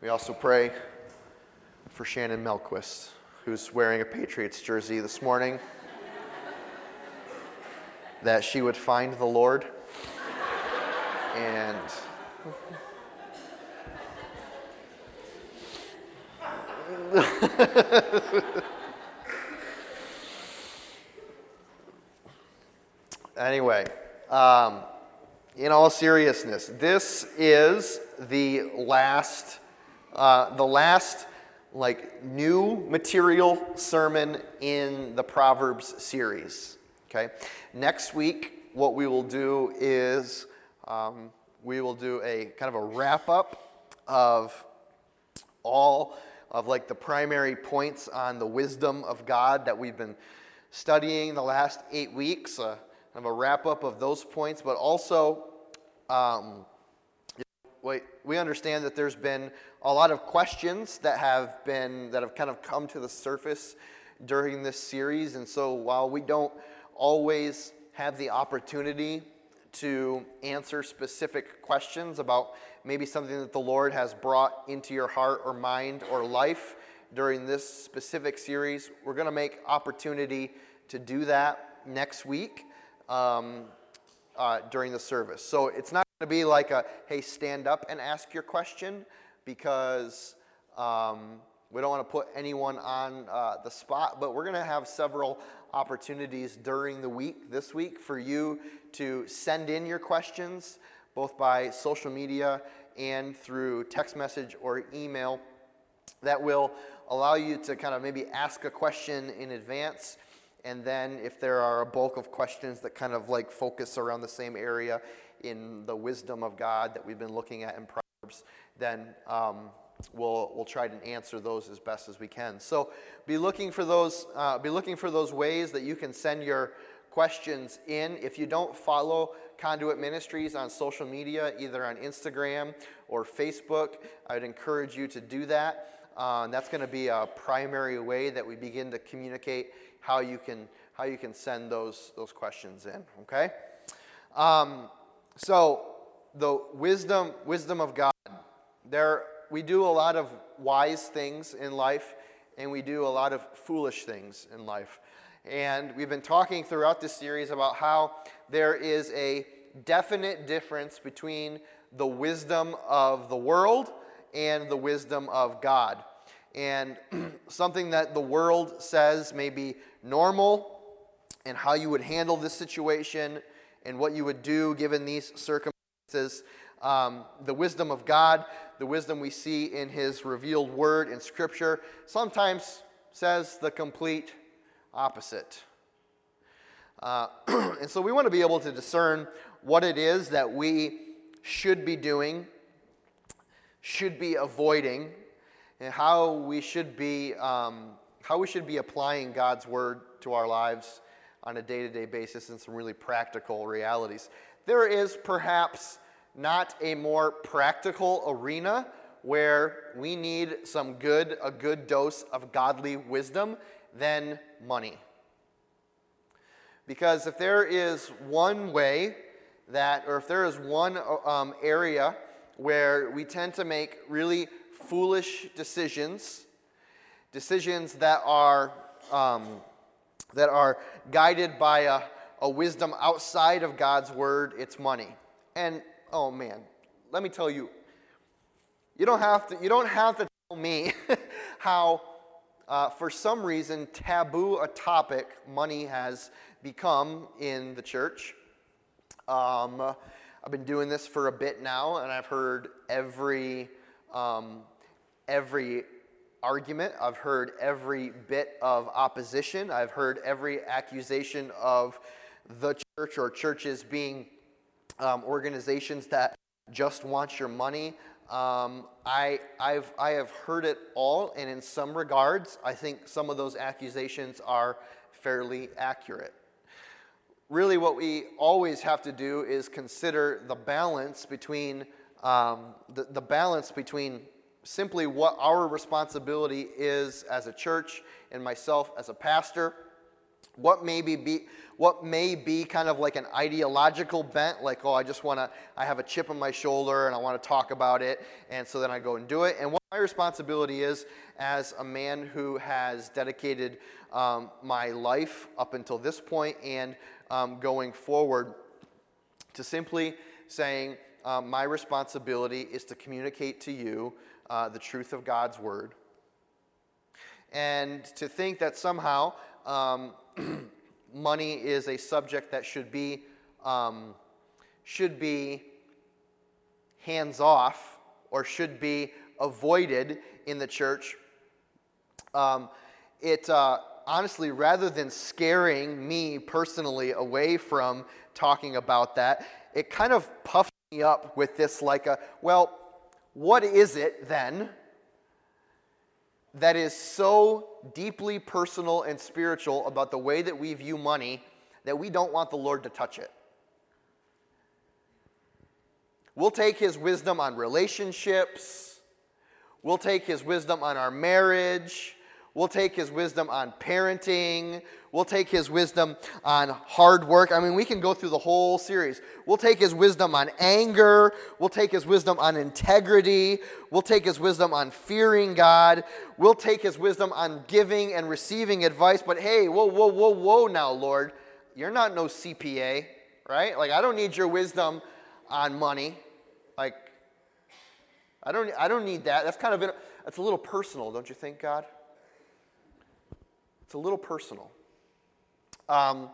We also pray for Shannon Melquist, who's wearing a Patriots jersey this morning, that she would find the Lord and. anyway, um, in all seriousness, this is the last, uh, the last like new material sermon in the Proverbs series. Okay, next week what we will do is um, we will do a kind of a wrap up of all of like the primary points on the wisdom of God that we've been studying the last eight weeks. Uh, kind of a wrap up of those points, but also um, we, understand that there's been a lot of questions that have been that have kind of come to the surface during this series, and so while we don't always have the opportunity to answer specific questions about maybe something that the Lord has brought into your heart or mind or life during this specific series. We're going to make opportunity to do that next week um, uh, during the service. So it's not to be like a, hey, stand up and ask your question because um, we don't want to put anyone on uh, the spot, but we're going to have several opportunities during the week, this week, for you to send in your questions, both by social media and through text message or email, that will allow you to kind of maybe ask a question in advance. And then, if there are a bulk of questions that kind of like focus around the same area in the wisdom of God that we've been looking at in Proverbs, then um, we'll, we'll try to answer those as best as we can. So be looking for those, uh, be looking for those ways that you can send your questions in. If you don't follow Conduit Ministries on social media, either on Instagram or Facebook, I would encourage you to do that. Uh, that's going to be a primary way that we begin to communicate how you can how you can send those those questions in. Okay. Um, so the wisdom wisdom of God. There we do a lot of wise things in life, and we do a lot of foolish things in life. And we've been talking throughout this series about how there is a definite difference between the wisdom of the world and the wisdom of God. And something that the world says may be normal, and how you would handle this situation, and what you would do given these circumstances. Um, the wisdom of God, the wisdom we see in His revealed word in Scripture, sometimes says the complete opposite. Uh, and so we want to be able to discern what it is that we should be doing, should be avoiding, and how we should be um, how we should be applying God's word to our lives on a day-to-day basis and some really practical realities. There is perhaps not a more practical arena where we need some good a good dose of godly wisdom than money. Because if there is one way that, or if there is one um, area where we tend to make really foolish decisions, decisions that are, um, that are guided by a, a wisdom outside of God's word, it's money. And oh man, let me tell you, you don't have to, you don't have to tell me how uh, for some reason, taboo a topic money has become in the church. Um, I've been doing this for a bit now, and I've heard every um, every argument. I've heard every bit of opposition. I've heard every accusation of the church or churches being um, organizations that just want your money. Um, I, I've, I have heard it all, and in some regards, I think some of those accusations are fairly accurate. Really, what we always have to do is consider the balance between um, the, the balance between simply what our responsibility is as a church and myself as a pastor. What may be, what may be kind of like an ideological bent like oh i just want to i have a chip on my shoulder and i want to talk about it and so then i go and do it. And what my responsibility is as a man who has dedicated um, my life up until this point and um, going forward to simply saying, um, My responsibility is to communicate to you uh, the truth of God's word. And to think that somehow um, money is a subject that should be, um, should be hands off or should be avoided in the church. Um, it uh, honestly, rather than scaring me personally away from talking about that, it kind of puffed me up with this like a, well, what is it then that is so deeply personal and spiritual about the way that we view money that we don't want the Lord to touch it? We'll take his wisdom on relationships. We'll take his wisdom on our marriage. We'll take his wisdom on parenting. We'll take his wisdom on hard work. I mean, we can go through the whole series. We'll take his wisdom on anger. We'll take his wisdom on integrity. We'll take his wisdom on fearing God. We'll take his wisdom on giving and receiving advice. But hey, whoa, whoa, whoa, whoa now, Lord. You're not no CPA, right? Like, I don't need your wisdom on money. Like, I don't, I don't need that. That's kind of, that's a little personal, don't you think, God? It's a little personal. Um,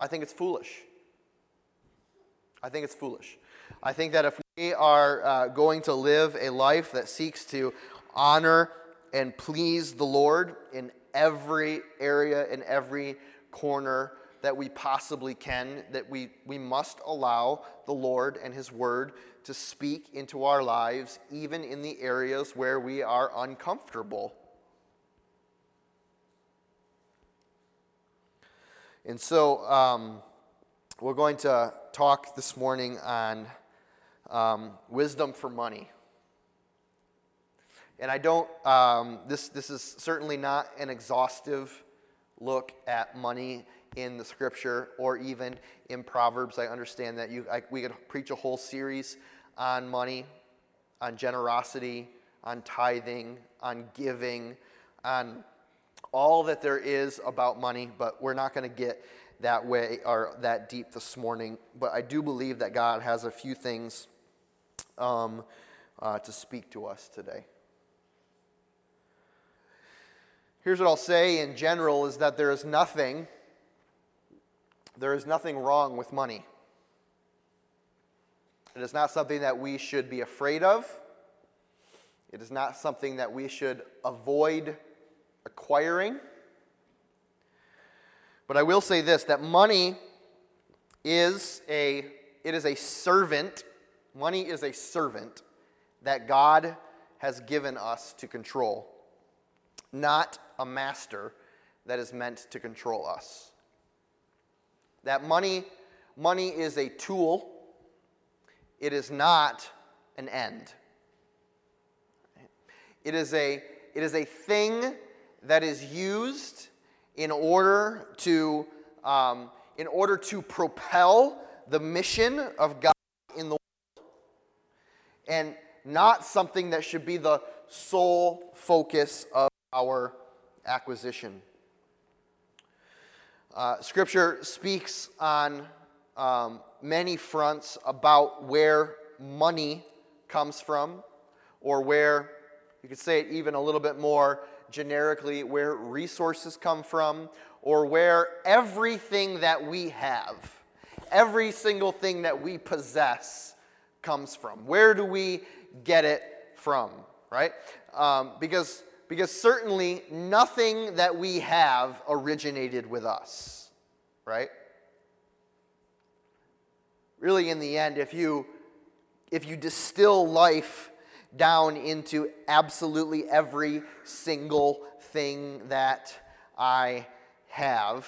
I think it's foolish. I think it's foolish. I think that if we are uh, going to live a life that seeks to honor and please the Lord in every area, in every corner that we possibly can, that we, we must allow the Lord and His Word to speak into our lives, even in the areas where we are uncomfortable. And so um, we're going to talk this morning on um, wisdom for money. And I don't, um, this, this is certainly not an exhaustive look at money in the scripture or even in Proverbs. I understand that you, I, we could preach a whole series on money, on generosity, on tithing, on giving, on all that there is about money, but we're not going to get that way or that deep this morning. But I do believe that God has a few things um, uh, to speak to us today. Here's what I'll say in general is that there is nothing there is nothing wrong with money. It is not something that we should be afraid of. It is not something that we should avoid acquiring. But I will say this that money is a it is a servant. Money is a servant that God has given us to control, not a master that is meant to control us. That money money is a tool. It is not an end. It is a it is a thing that is used in order to, um, in order to propel the mission of God in the world, and not something that should be the sole focus of our acquisition. Uh, scripture speaks on um, many fronts about where money comes from, or where, you could say it even a little bit more generically where resources come from or where everything that we have, every single thing that we possess comes from. Where do we get it from, right? Um, because, because certainly nothing that we have originated with us, right? Really, in the end, if you, if you distill life down into absolutely every single thing that I have.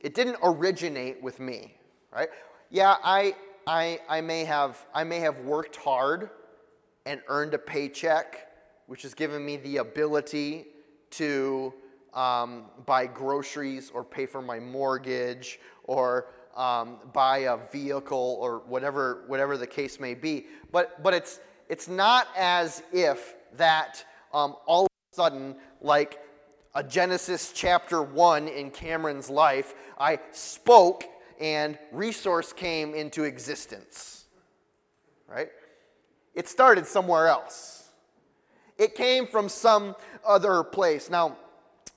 It didn't originate with me, right? Yeah, I, I, I, may have, I may have worked hard and earned a paycheck, which has given me the ability to um, buy groceries or pay for my mortgage or um, buy a vehicle or whatever, whatever the case may be. But, but it's, it's not as if that um, all of a sudden, like a Genesis chapter 1 in Cameron's life, I spoke and resource came into existence. Right? It started somewhere else. It came from some other place. Now,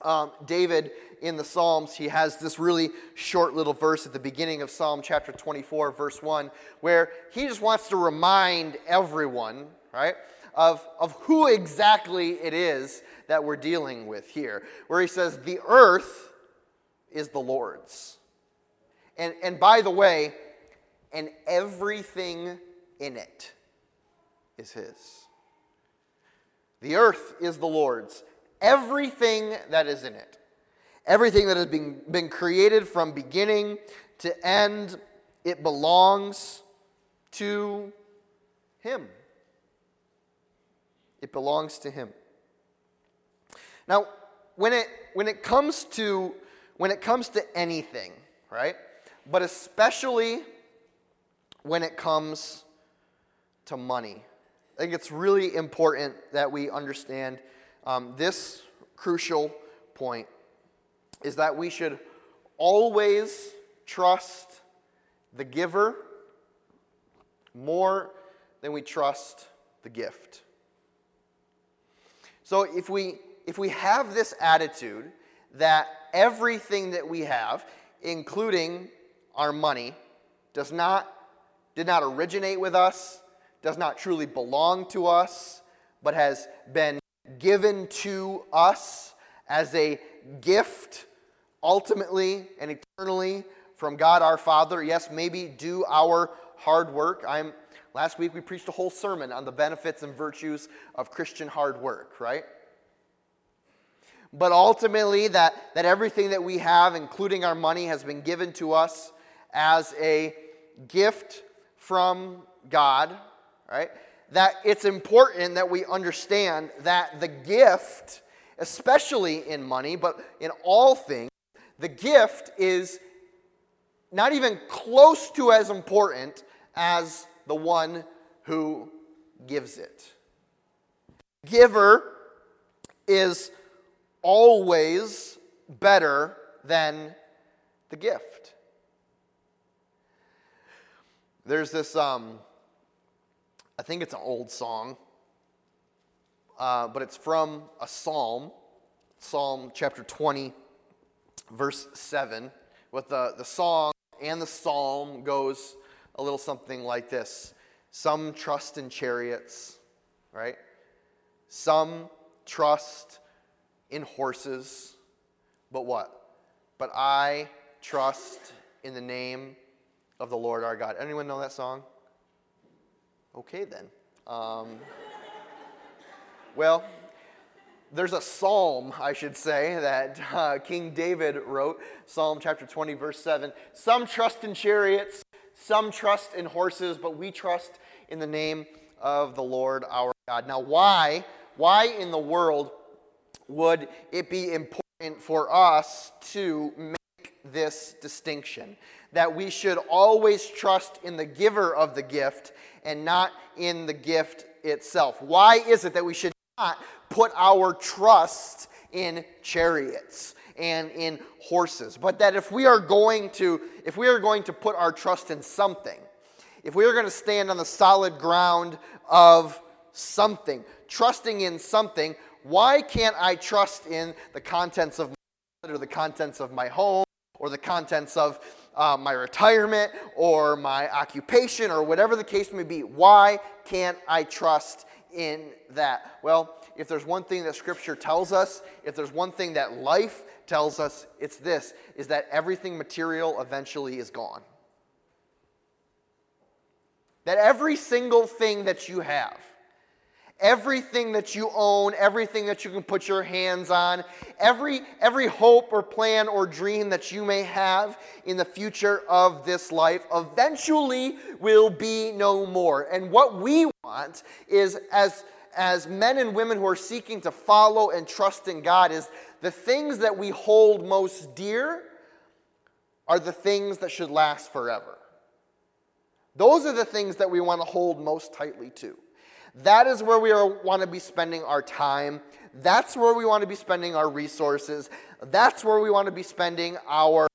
um, David in the Psalms, he has this really short little verse at the beginning of Psalm chapter 24, verse 1, where he just wants to remind everyone, right, of, of who exactly it is that we're dealing with here. Where he says, The earth is the Lord's. And, and by the way, and everything in it is his. The earth is the Lord's, everything that is in it. Everything that has been, been created from beginning to end, it belongs to Him. It belongs to Him. Now, when it, when it comes to when it comes to anything, right? But especially when it comes to money. I think it's really important that we understand um, this crucial point is that we should always trust the giver more than we trust the gift. So if we if we have this attitude that everything that we have, including our money, does not did not originate with us, does not truly belong to us, but has been given to us as a gift ultimately and eternally from God our Father. Yes, maybe do our hard work. I'm last week we preached a whole sermon on the benefits and virtues of Christian hard work, right? But ultimately that, that everything that we have, including our money, has been given to us as a gift from God, right? That it's important that we understand that the gift, especially in money, but in all things, the gift is not even close to as important as the one who gives it. Giver is always better than the gift. There's this, um, I think it's an old song, uh, but it's from a psalm, Psalm chapter 20 verse 7, with the, the song and the psalm goes a little something like this Some trust in chariots, right? Some trust in horses, but what? But I trust in the name of the Lord our God. Anyone know that song? Okay, then. Um, well, there's a psalm, I should say, that uh, King David wrote, Psalm chapter 20, verse 7. Some trust in chariots, some trust in horses, but we trust in the name of the Lord our God. Now, why, why in the world would it be important for us to make this distinction? That we should always trust in the giver of the gift and not in the gift itself. Why is it that we should not put our trust in chariots and in horses, but that if we are going to if we are going to put our trust in something, if we are going to stand on the solid ground of something, trusting in something, why can't I trust in the contents of my or the contents of my home or the contents of uh, my retirement or my occupation or whatever the case may be? Why can't I trust in that? Well, if there's one thing that Scripture tells us, if there's one thing that life tells us, it's this is that everything material eventually is gone. That every single thing that you have, everything that you own, everything that you can put your hands on, every, every hope or plan or dream that you may have in the future of this life eventually will be no more. And what we want is, as as men and women who are seeking to follow and trust in God is the things that we hold most dear are the things that should last forever. Those are the things that we want to hold most tightly to. That is where we want to be spending our time. That's where we want to be spending our resources. That's where we want to be spending our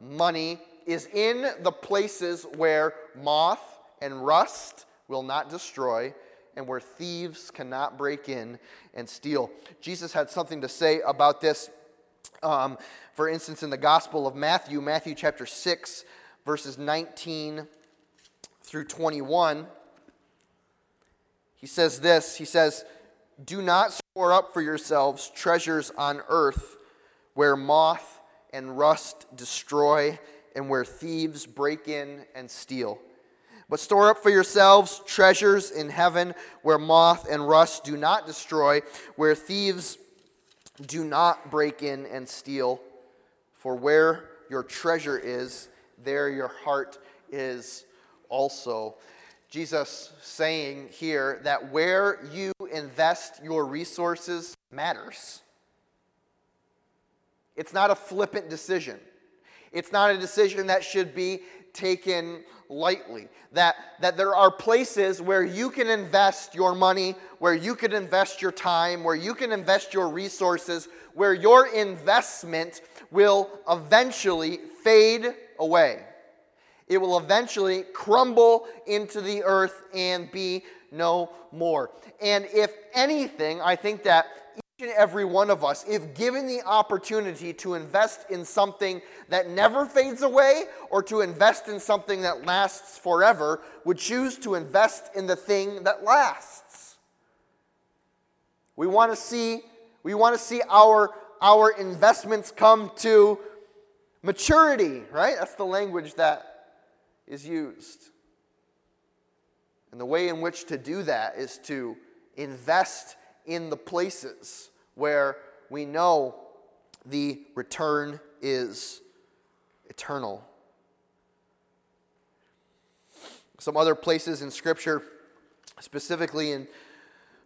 money is in the places where moth and rust will not destroy and where thieves cannot break in and steal. Jesus had something to say about this. Um, for instance, in the Gospel of Matthew, Matthew chapter 6, verses 19 through 21, he says this He says, Do not store up for yourselves treasures on earth where moth and rust destroy and where thieves break in and steal. But store up for yourselves treasures in heaven where moth and rust do not destroy, where thieves do not break in and steal. For where your treasure is, there your heart is also. Jesus saying here that where you invest your resources matters. It's not a flippant decision. It's not a decision that should be taken lightly. That, that there are places where you can invest your money, where you can invest your time, where you can invest your resources, where your investment will eventually fade away. It will eventually crumble into the earth and be no more. And if anything, I think that each and every one of us, if given the opportunity to invest in something that never fades away or to invest in something that lasts forever, would choose to invest in the thing that lasts. We want to see, we want to see our, our investments come to maturity, right? That's the language that is used. And the way in which to do that is to invest in the places where we know the return is eternal. Some other places in Scripture, specifically in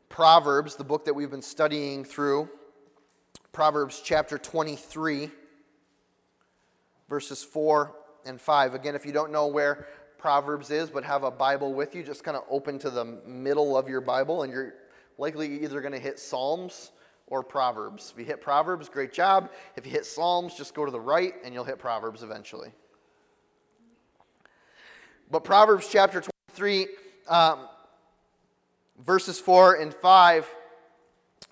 Proverbs, the book that we've been studying through, Proverbs chapter 23, verses 4 and 5. Again, if you don't know where Proverbs is, but have a Bible with you, just kind of open to the middle of your Bible, and you're likely either going to hit Psalms or Proverbs. If you hit Proverbs, great job. If you hit Psalms, just go to the right and you'll hit Proverbs eventually. But Proverbs chapter 23, um, verses 4 and 5,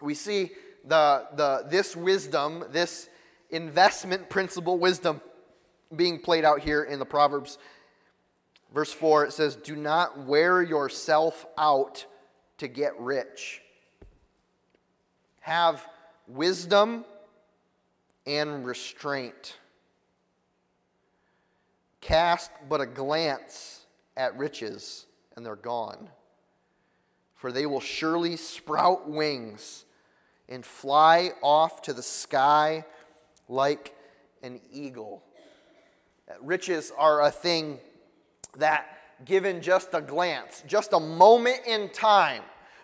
we see the, the, this wisdom, this investment principle wisdom being played out here in the Proverbs. Verse 4, it says, Do not wear yourself out to get rich. Have wisdom and restraint. Cast but a glance at riches, and they're gone. For they will surely sprout wings and fly off to the sky like an eagle. Riches are a thing that given just a glance, just a moment in time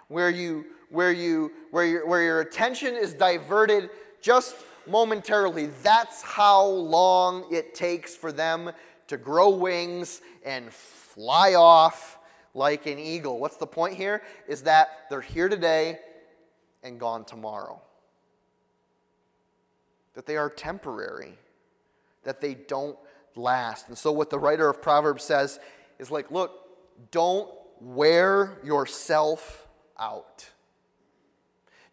where you where you where your, where your attention is diverted just momentarily. That's how long it takes for them to grow wings and fly off like an eagle. What's the point here? Is that they're here today and gone tomorrow. That they are temporary. That they don't last. And so what the writer of Proverbs says is like, look, don't wear yourself out.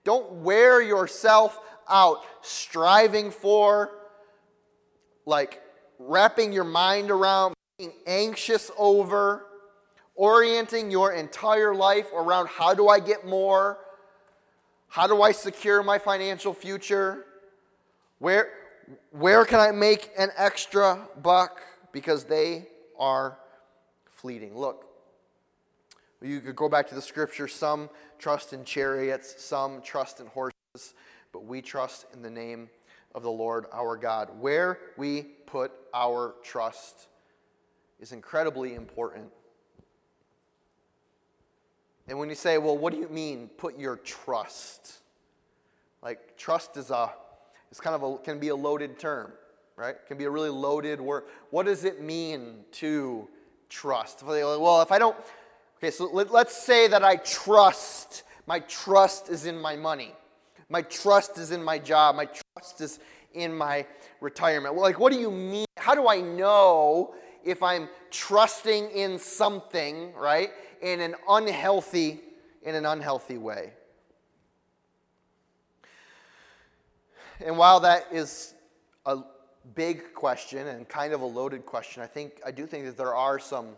Don't wear yourself out striving for, like, wrapping your mind around, being anxious over, orienting your entire life around how do I get more? How do I secure my financial future? Where, where can I make an extra buck? Because they are fleeting. Look, you could go back to the scripture. Some trust in chariots, some trust in horses, but we trust in the name of the Lord our God. Where we put our trust is incredibly important. And when you say, well, what do you mean, put your trust? Like, trust is a, it's kind of a, can be a loaded term, right? It can be a really loaded word. What does it mean to trust. Well, if I don't, Okay, so let, let's say that I trust, my trust is in my money. My trust is in my job. My trust is in my retirement. Like, what do you mean? How do I know if I'm trusting in something, right, in an unhealthy, in an unhealthy way? And while that is a big question and kind of a loaded question, I think I do think that there are some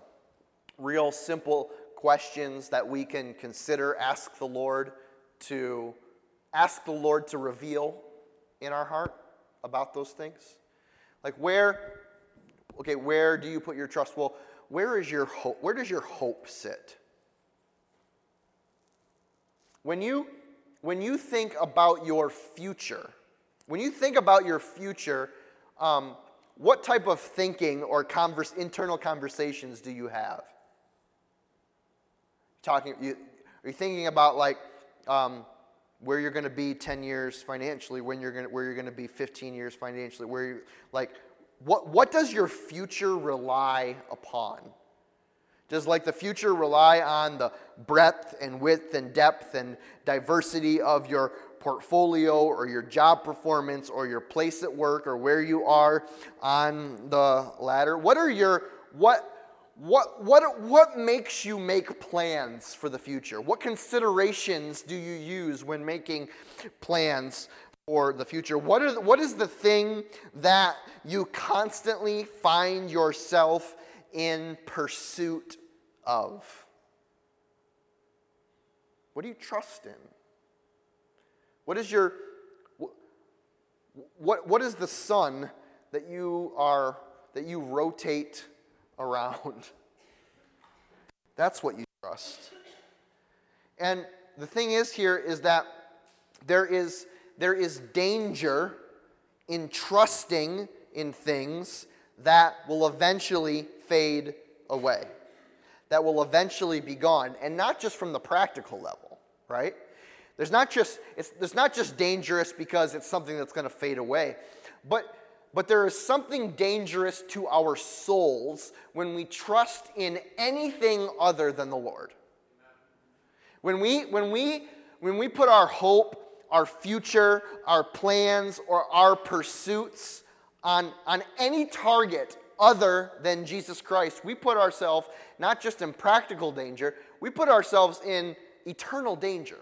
real simple questions that we can consider, ask the Lord to ask the Lord to reveal in our heart about those things. Like where okay, where do you put your trust? Well, where is your hope? Where does your hope sit? When you when you think about your future, when you think about your future, um, what type of thinking or converse, internal conversations do you have? Talking, you, are you thinking about like um, where you're going to be 10 years financially, when you're going where you're going to be 15 years financially, where you like what what does your future rely upon? Does like the future rely on the breadth and width and depth and diversity of your portfolio or your job performance or your place at work or where you are on the ladder? What are your what what what what makes you make plans for the future? What considerations do you use when making plans for the future? What, are, what is the thing that you constantly find yourself in pursuit of? What do you trust in? What is your what, what is the sun that you are that you rotate around? That's what you trust. And the thing is here is that there is there is danger in trusting in things that will eventually fade away. That will eventually be gone and not just from the practical level, right? There's not just, it's, it's not just dangerous because it's something that's going to fade away, but, but there is something dangerous to our souls when we trust in anything other than the Lord. When we, when we, when we put our hope, our future, our plans, or our pursuits on, on any target other than Jesus Christ, we put ourselves not just in practical danger, we put ourselves in eternal danger.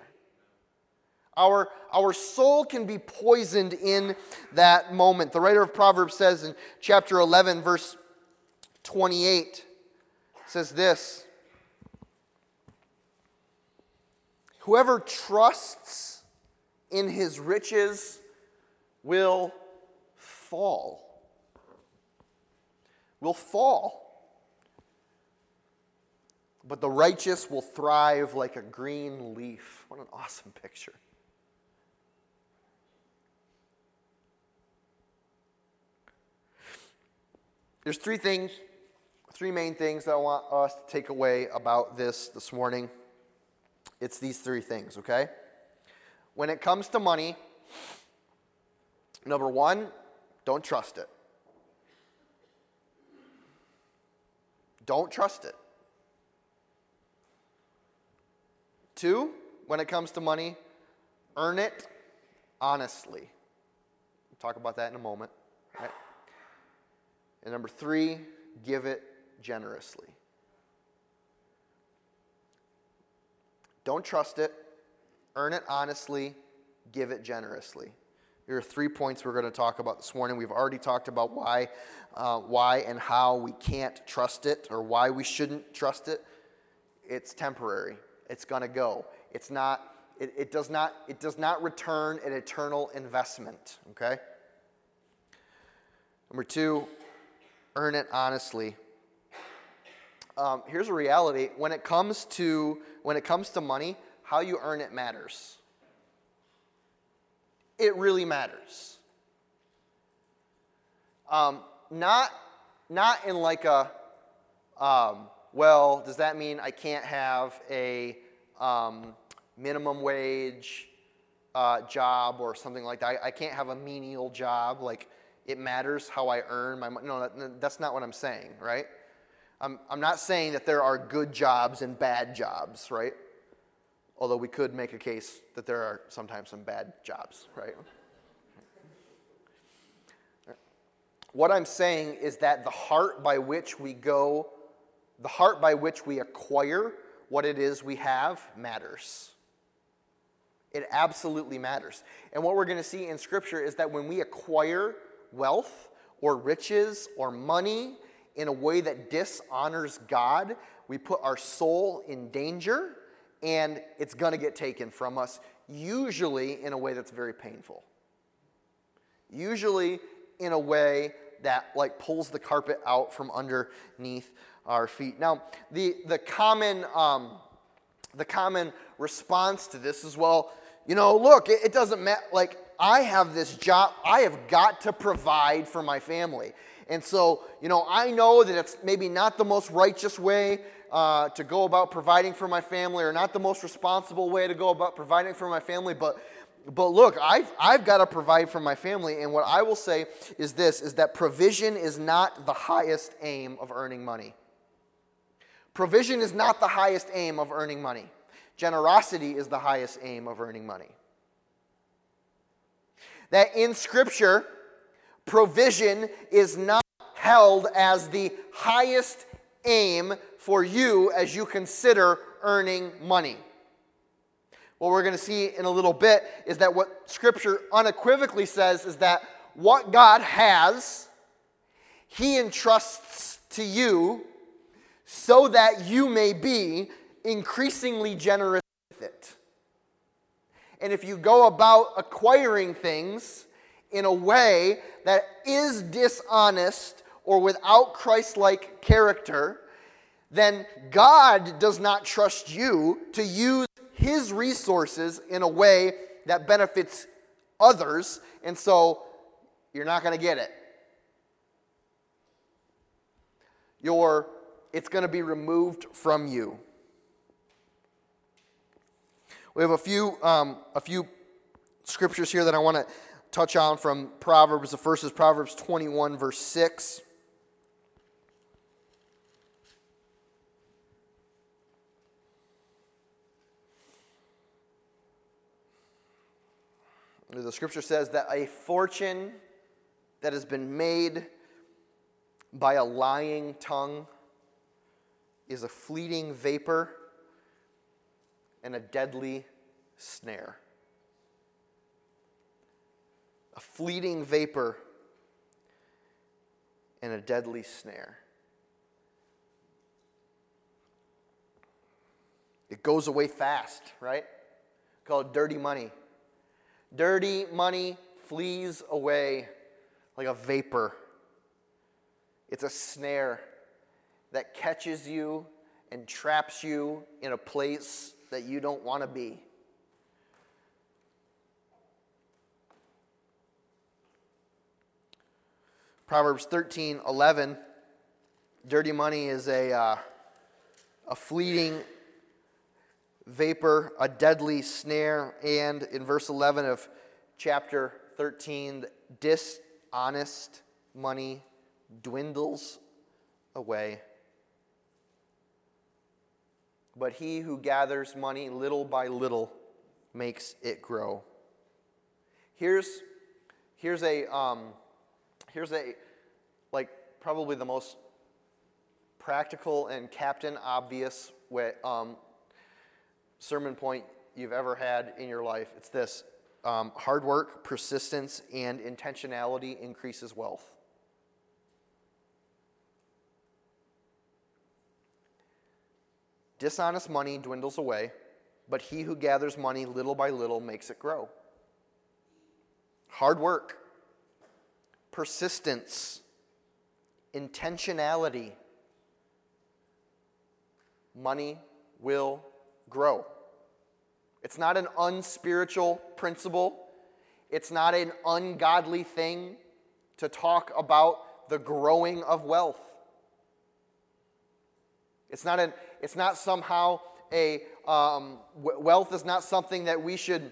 Our, our soul can be poisoned in that moment. The writer of Proverbs says in chapter 11, verse 28, says this Whoever trusts in his riches will fall. Will fall. But the righteous will thrive like a green leaf. What an awesome picture. There's three things, three main things that I want us to take away about this this morning. It's these three things, okay? When it comes to money, number one, don't trust it. Don't trust it. Two, when it comes to money, earn it honestly. We'll talk about that in a moment. Right? And number three, give it generously. Don't trust it, earn it honestly, give it generously. Here are three points we're going to talk about this morning. We've already talked about why, uh, why and how we can't trust it or why we shouldn't trust it. It's temporary. It's going to go. It's not. It, it does not. It does not return an eternal investment. Okay. Number two, earn it honestly. Um, here's a reality. When it comes to when it comes to money how you earn it matters. It really matters. Um, not not in like a um, well does that mean i can't have a um, minimum wage uh, job or something like that? I, I can't have a menial job. Like it matters how I earn my money. No, that, that's not what I'm saying, right? I'm, I'm not saying that there are good jobs and bad jobs, right? Although we could make a case that there are sometimes some bad jobs, right? What I'm saying is that the heart by which we go, the heart by which we acquire what it is we have matters. It absolutely matters. And what we're going to see in Scripture is that when we acquire wealth or riches or money in a way that dishonors God, we put our soul in danger and it's going to get taken from us, usually in a way that's very painful. Usually in a way that like pulls the carpet out from underneath our feet. Now, the, the common um, the common response to this is well, you know, look, it, it doesn't matter. Like, I have this job, I have got to provide for my family. And so, you know, I know that it's maybe not the most righteous way uh, to go about providing for my family or not the most responsible way to go about providing for my family, but but look, I've, I've got to provide for my family. And what I will say is this is that provision is not the highest aim of earning money. Provision is not the highest aim of earning money. Generosity is the highest aim of earning money. That in Scripture, provision is not held as the highest aim for you as you consider earning money what we're going to see in a little bit is that what Scripture unequivocally says is that what God has, He entrusts to you so that you may be increasingly generous. And if you go about acquiring things in a way that is dishonest or without Christ like character, then God does not trust you to use his resources in a way that benefits others, and so you're not going to get it. Your, it's going to be removed from you. We have a few, um, a few scriptures here that I want to touch on from Proverbs. The first is Proverbs 21, verse 6. The scripture says that a fortune that has been made by a lying tongue is a fleeting vapor and a deadly snare. A fleeting vapor and a deadly snare. It goes away fast, right? Called dirty money. Dirty money flees away like a vapor. It's a snare that catches you and traps you in a place that you don't want to be. Proverbs 13 11. Dirty money is a, uh, a fleeting vapor, a deadly snare, and in verse 11 of chapter 13, dishonest money dwindles away. But he who gathers money little by little makes it grow. Here's, here's a, um, here's a, like, probably the most practical and captain obvious way, um, sermon point you've ever had in your life. It's this um, hard work, persistence, and intentionality increases wealth. Dishonest money dwindles away, but he who gathers money little by little makes it grow. Hard work, persistence, intentionality, money will grow. It's not an unspiritual principle. It's not an ungodly thing to talk about the growing of wealth. It's not, an, it's not somehow a, um, wealth is not something that we should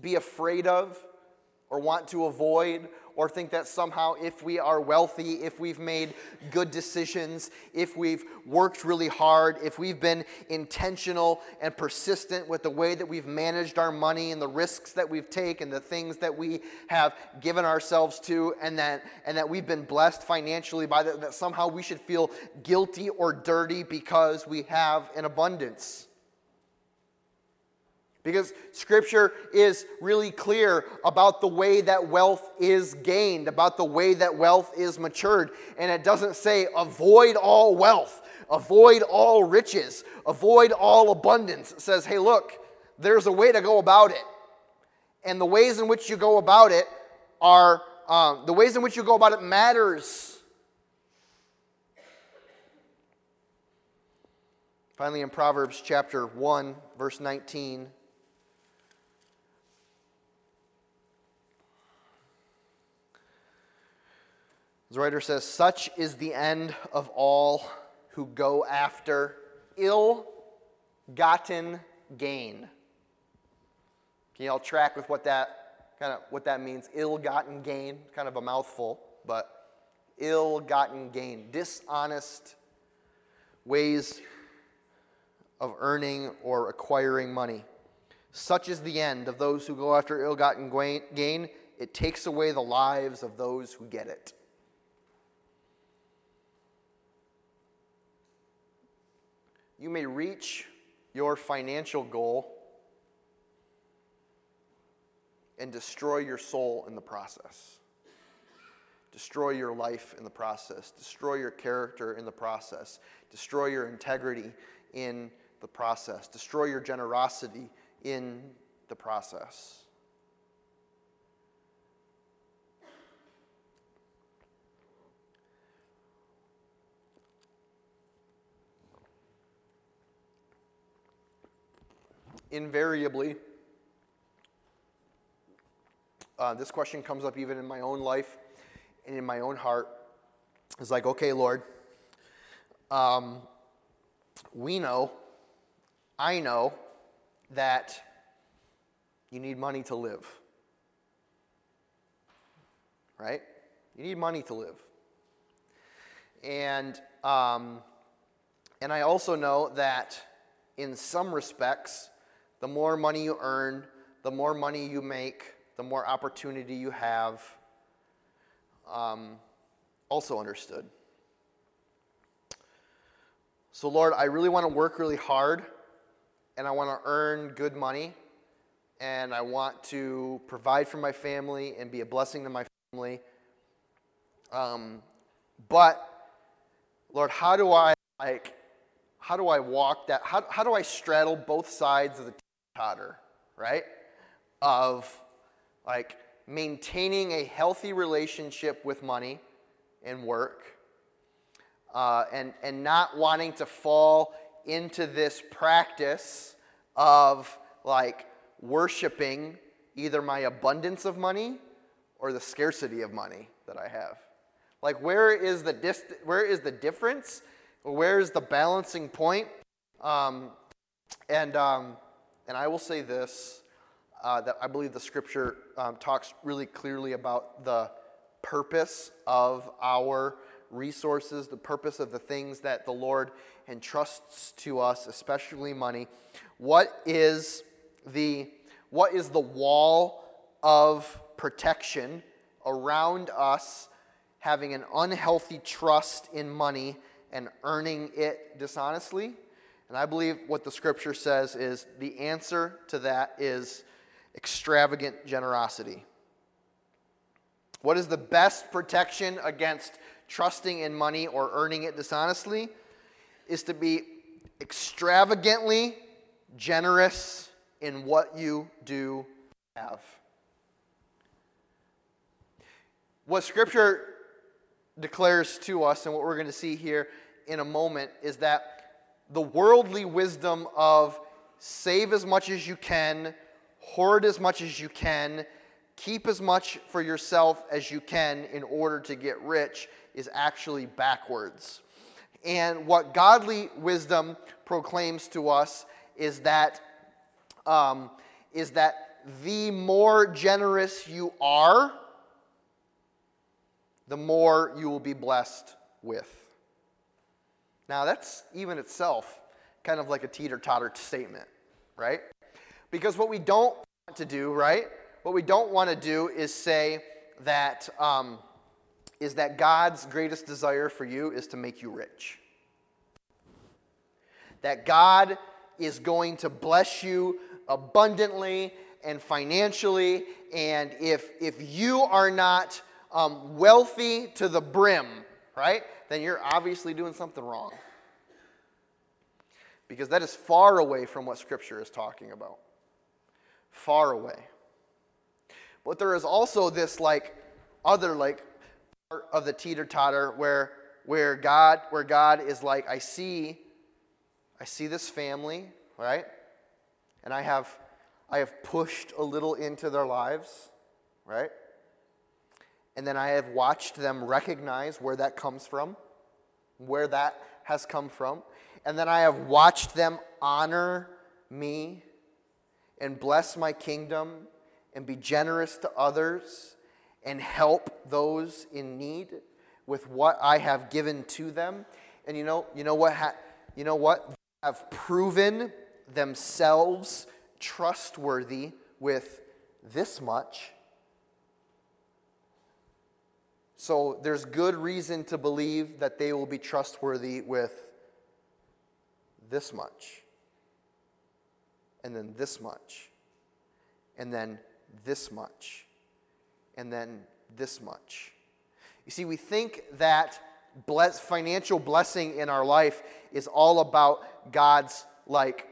be afraid of or want to avoid or think that somehow if we are wealthy, if we've made good decisions, if we've worked really hard, if we've been intentional and persistent with the way that we've managed our money and the risks that we've taken, the things that we have given ourselves to, and that, and that we've been blessed financially by that, that somehow we should feel guilty or dirty because we have an abundance. Because scripture is really clear about the way that wealth is gained, about the way that wealth is matured. And it doesn't say avoid all wealth, avoid all riches, avoid all abundance. It says, hey, look, there's a way to go about it. And the ways in which you go about it are, um, the ways in which you go about it matters. Finally, in Proverbs chapter 1, verse 19. The writer says, Such is the end of all who go after ill gotten gain. Can you all track with what that kind of what that means? Ill gotten gain, kind of a mouthful, but ill gotten gain, dishonest ways of earning or acquiring money. Such is the end of those who go after ill gotten gain. It takes away the lives of those who get it. You may reach your financial goal and destroy your soul in the process. Destroy your life in the process. Destroy your character in the process. Destroy your integrity in the process. Destroy your generosity in the process. Invariably, uh, this question comes up even in my own life and in my own heart. It's like, okay, Lord, um, we know, I know that you need money to live. Right? You need money to live. And, um, and I also know that in some respects, the more money you earn, the more money you make, the more opportunity you have. Um, also understood. So, Lord, I really want to work really hard and I want to earn good money and I want to provide for my family and be a blessing to my family. Um, but, Lord, how do I like? How do I walk that? How, how do I straddle both sides of the right? Of like maintaining a healthy relationship with money and work uh, and, and not wanting to fall into this practice of like worshiping either my abundance of money or the scarcity of money that I have. Like where is the dist- where is the difference? Where is the balancing point? Um, and um, and I will say this uh, that I believe the scripture um, talks really clearly about the purpose of our resources, the purpose of the things that the Lord entrusts to us, especially money. What is the, what is the wall of protection around us having an unhealthy trust in money and earning it dishonestly? And I believe what the scripture says is the answer to that is extravagant generosity. What is the best protection against trusting in money or earning it dishonestly? Is to be extravagantly generous in what you do have. What Scripture declares to us, and what we're going to see here in a moment, is that the worldly wisdom of save as much as you can, hoard as much as you can, keep as much for yourself as you can in order to get rich is actually backwards. And what godly wisdom proclaims to us is that, um, is that the more generous you are, the more you will be blessed with. Now, that's even itself kind of like a teeter totter statement, right? Because what we don't want to do, right? What we don't want to do is say that, um, is that God's greatest desire for you is to make you rich. That God is going to bless you abundantly and financially. And if, if you are not um, wealthy to the brim, right, then you're obviously doing something wrong. Because that is far away from what Scripture is talking about. Far away. But there is also this like other like part of the teeter totter where where God where God is like I see I see this family, right? And I have I have pushed a little into their lives, right? And then I have watched them recognize where that comes from, where that has come from. And then I have watched them honor me and bless my kingdom and be generous to others and help those in need with what I have given to them. And you know, you know what ha- you know what? They have proven themselves trustworthy with this much. So there's good reason to believe that they will be trustworthy with this much. And then this much. And then this much. And then this much. You see, we think that bless, financial blessing in our life is all about God's like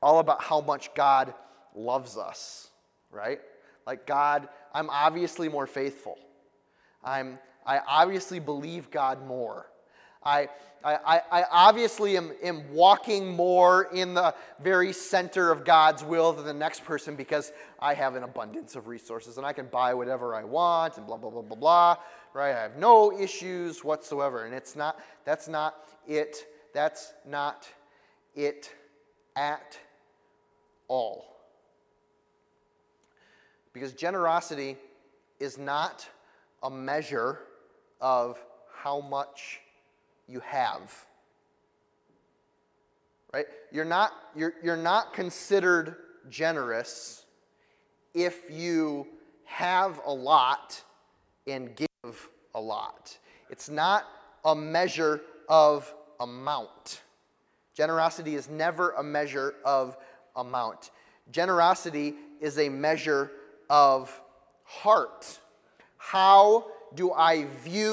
all about how much God loves us, right? Like, God, I'm obviously more faithful. I'm, I obviously believe God more. I, I, I obviously am, am walking more in the very center of God's will than the next person because I have an abundance of resources and I can buy whatever I want and blah, blah, blah, blah, blah, right? I have no issues whatsoever. And it's not, that's not it. That's not it at all. Because generosity is not a measure of how much you have. Right? You're not, you're, you're not considered generous if you have a lot and give a lot. It's not a measure of amount. Generosity is never a measure of amount. Generosity is a measure of heart. How do I view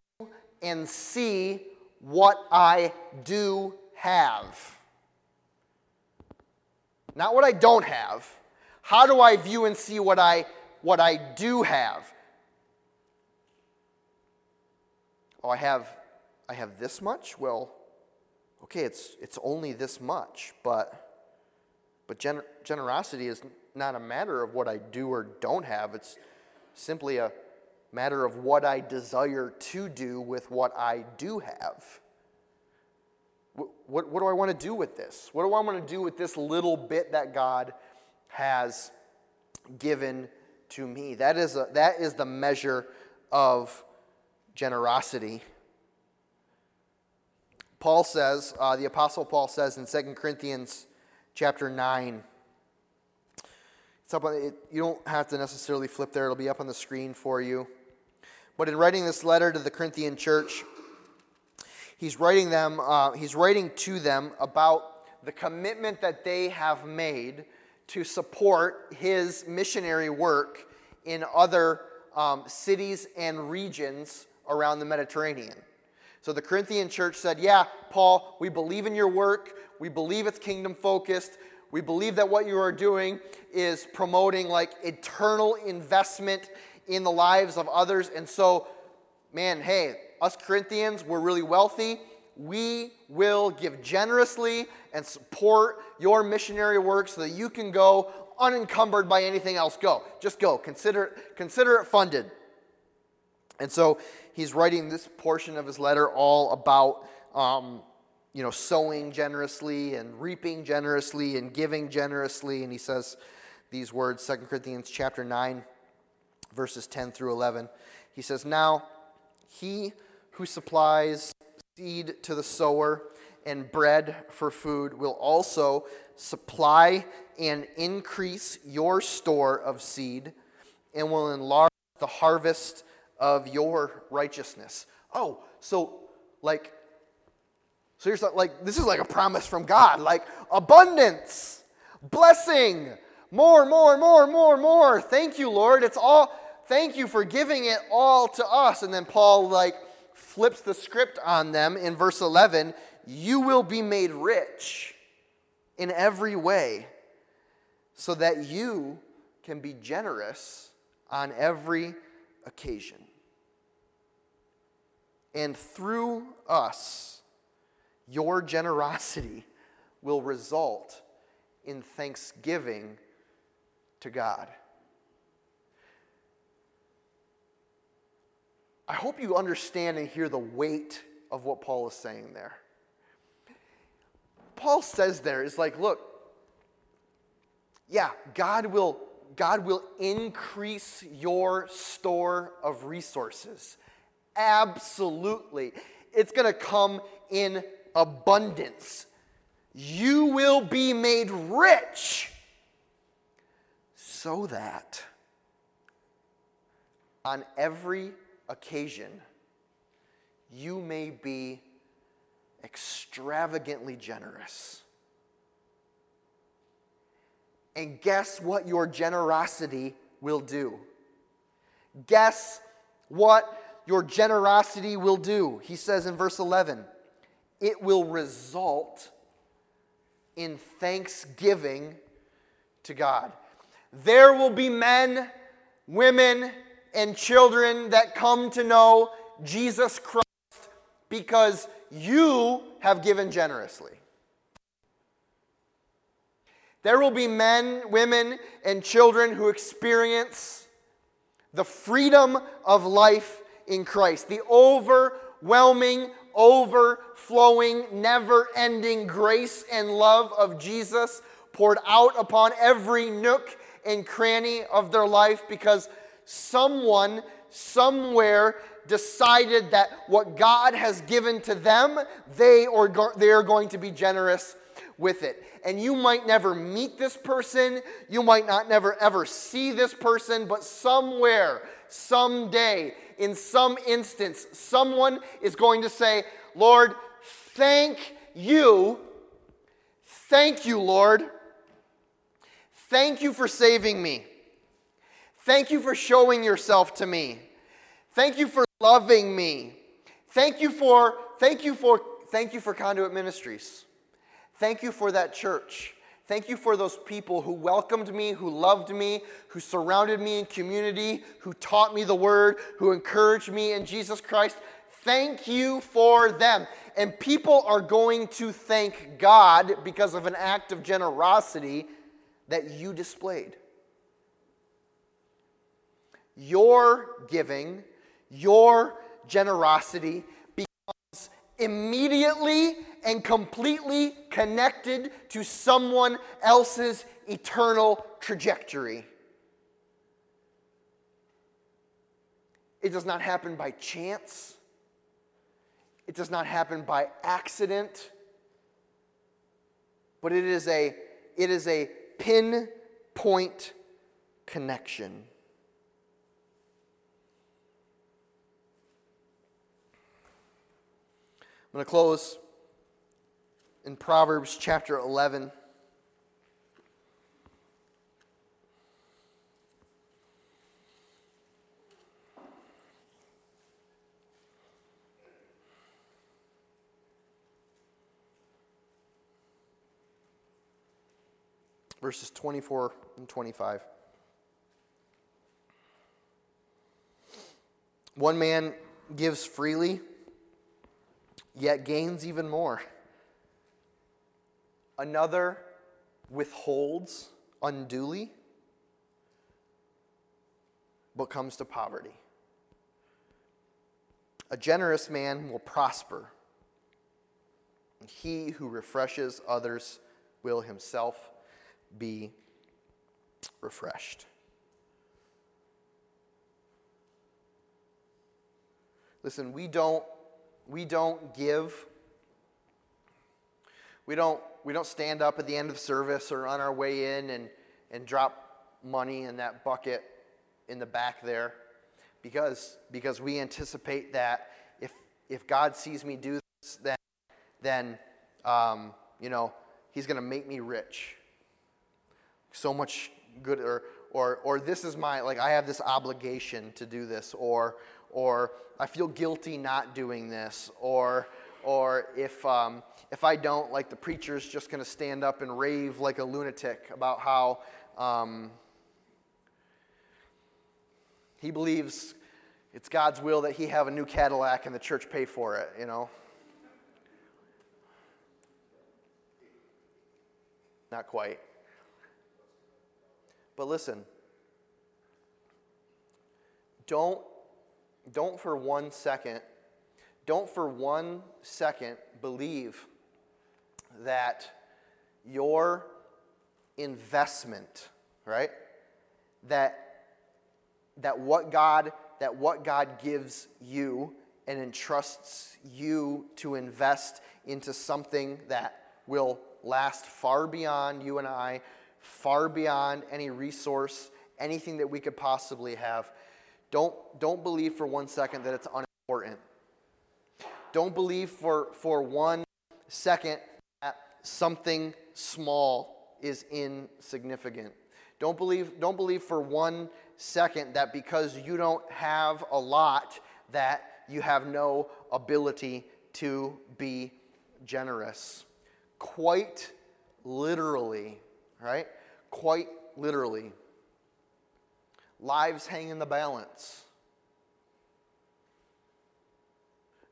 and see what I do have? Not what I don't have. How do I view and see what I what I do have? Oh, I have I have this much? Well, okay, it's it's only this much, but but gener- generosity is not a matter of what I do or don't have, it's simply a matter of what I desire to do with what I do have. What, what, what do I want to do with this? What do I want to do with this little bit that God has given to me? That is, a, that is the measure of generosity. Paul says, uh, the Apostle Paul says in 2 Corinthians chapter 9. It's up on, it, you don't have to necessarily flip there, it'll be up on the screen for you. But in writing this letter to the Corinthian church, he's writing them, uh, he's writing to them about the commitment that they have made to support his missionary work in other um, cities and regions around the Mediterranean. So the Corinthian church said, Yeah, Paul, we believe in your work. We believe it's kingdom focused. We believe that what you are doing is promoting like eternal investment in the lives of others. And so, man, hey, us Corinthians, we're really wealthy. We will give generously and support your missionary work so that you can go unencumbered by anything else. Go. Just go. Consider, consider it funded. And so he's writing this portion of his letter all about um, you know, sowing generously and reaping generously and giving generously. And he says these words, 2 Corinthians chapter 9, verses 10 through 11. He says, Now He who supplies seed to the sower and bread for food will also supply and increase your store of seed and will enlarge the harvest of your righteousness. Oh, so like so here's like this is like a promise from God, like abundance, blessing, more, more, more, more, more. Thank you, Lord. It's all thank you for giving it all to us. And then Paul like flips the script on them in verse 11, you will be made rich in every way so that you can be generous on every occasion. And through us, your generosity will result in thanksgiving to God. I hope you understand and hear the weight of what Paul is saying there. Paul says there is like, look, yeah, God will God will increase your store of resources. Absolutely. It's going to come in abundance. You will be made rich so that on every occasion you may be extravagantly generous. And guess what your generosity will do? Guess what your generosity will do? He says in verse 11, it will result in thanksgiving to God. There will be men, women, and children that come to know Jesus Christ because you have given generously. There will be men, women, and children who experience the freedom of life in Christ, the overwhelming, overflowing, never ending grace and love of Jesus poured out upon every nook and cranny of their life because someone somewhere decided that what God has given to them, they are, they are going to be generous with it. And you might never meet this person, you might not never ever see this person, but somewhere, someday, in some instance, someone is going to say, Lord, thank you. Thank you, Lord. Thank you for saving me. Thank you for showing yourself to me. Thank you for loving me. Thank you for thank you for thank you for Conduit Ministries. Thank you for that church. Thank you for those people who welcomed me, who loved me, who surrounded me in community, who taught me the word, who encouraged me in Jesus Christ. Thank you for them. And people are going to thank God because of an act of generosity that you displayed. Your giving, your generosity becomes immediately and completely connected to someone else's eternal trajectory. It does not happen by chance. It does not happen by accident. But it is a, it is a pinpoint connection. I'm going to close in Proverbs chapter 11. Verses 24 and 25. One man gives freely, yet gains even more. Another withholds unduly, but comes to poverty. A generous man will prosper. And he who refreshes others will himself be refreshed. Listen, we don't we don't give we don't we don't stand up at the end of service or on our way in and and drop money in that bucket in the back there because because we anticipate that if if God sees me do this then then um, you know he's going to make me rich so much good or or or this is my like I have this obligation to do this or or I feel guilty not doing this or or if um, if I don't like the preacher's just going to stand up and rave like a lunatic about how um, he believes it's God's will that he have a new Cadillac and the church pay for it, you know. Not quite. But listen, don't, don't for one second, don't for one second believe that your investment, right? That, that what God that what God gives you and entrusts you to invest into something that will last far beyond you and I, far beyond any resource, anything that we could possibly have. Don't, don't believe for one second that it's unimportant. Don't believe for, for one second that something small is insignificant. Don't believe, don't believe for one second that because you don't have a lot, that you have no ability to be generous. Quite literally, right? Quite literally. Lives hang in the balance.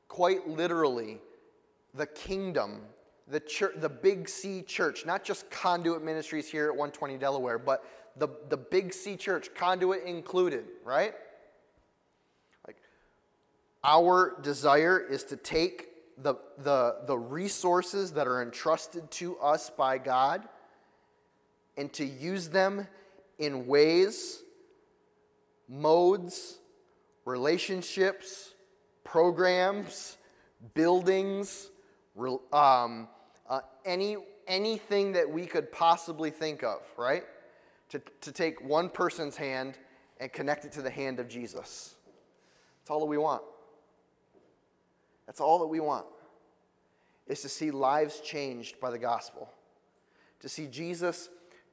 Quite literally, the kingdom, the church, the Big C church, not just conduit ministries here at 120 Delaware, but the, the Big C church, conduit included, right? Like, our desire is to take the, the, the resources that are entrusted to us by God and to use them in ways, modes, relationships, programs, buildings, um, uh, any, anything that we could possibly think of, right? to, to take one person's hand and connect it to the hand of Jesus. That's all that we want. That's all that we want is to see lives changed by the gospel, to see Jesus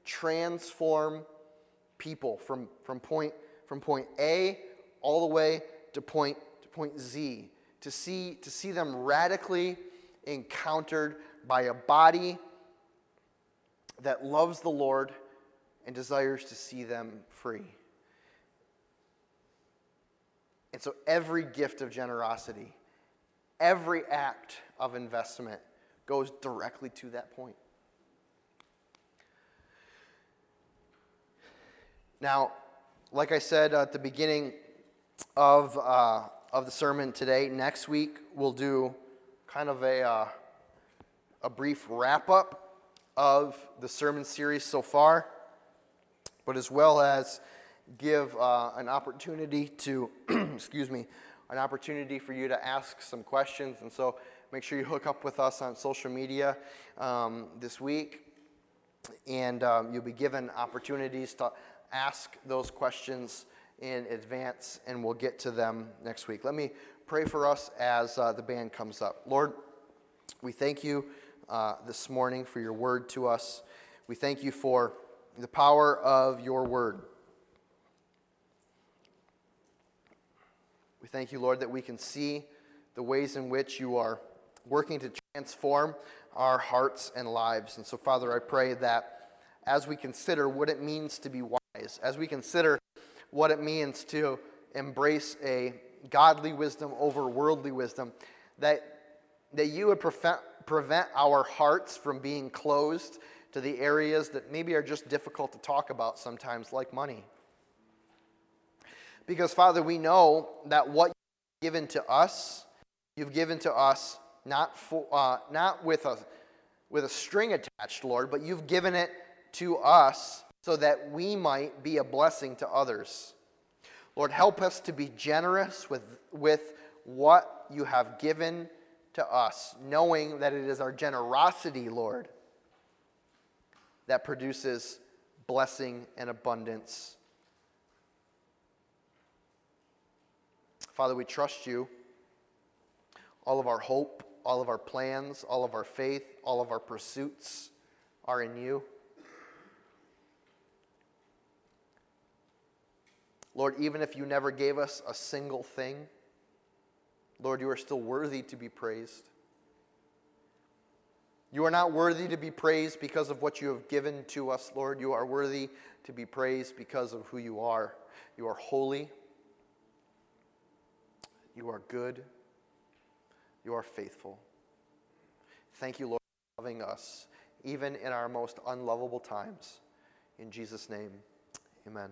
transform people from, from, point, from point A all the way to point, to point Z, to see, to see them radically encountered by a body that loves the Lord and desires to see them free. And so every gift of generosity, every act of investment goes directly to that point. Now, like I said at the beginning of, uh, of the sermon today, next week we'll do kind of a, uh, a brief wrap up of the sermon series so far but as well as give uh, an opportunity to, excuse me, an opportunity for you to ask some questions. And so make sure you hook up with us on social media um, this week. And um, you'll be given opportunities to ask those questions in advance, and we'll get to them next week. Let me pray for us as uh, the band comes up. Lord, we thank you uh, this morning for your word to us. We thank you for the power of your word. We thank you, Lord, that we can see the ways in which you are working to transform our hearts and lives. And so, Father, I pray that as we consider what it means to be wise, as we consider what it means to embrace a godly wisdom over worldly wisdom, that, that you would prevent, prevent our hearts from being closed to the areas that maybe are just difficult to talk about sometimes, like money. Because, Father, we know that what you've given to us, you've given to us not, for, uh, not with, a, with a string attached, Lord, but you've given it to us so that we might be a blessing to others. Lord, help us to be generous with, with what you have given to us, knowing that it is our generosity, Lord, that produces blessing and abundance. Father, we trust you. All of our hope, all of our plans, all of our faith, all of our pursuits are in you. Lord, even if you never gave us a single thing, Lord, you are still worthy to be praised. You are not worthy to be praised because of what you have given to us, Lord. You are worthy to be praised because of who you are. You are holy. You are good. You are faithful. Thank you, Lord, for loving us, even in our most unlovable times. In Jesus' name, amen.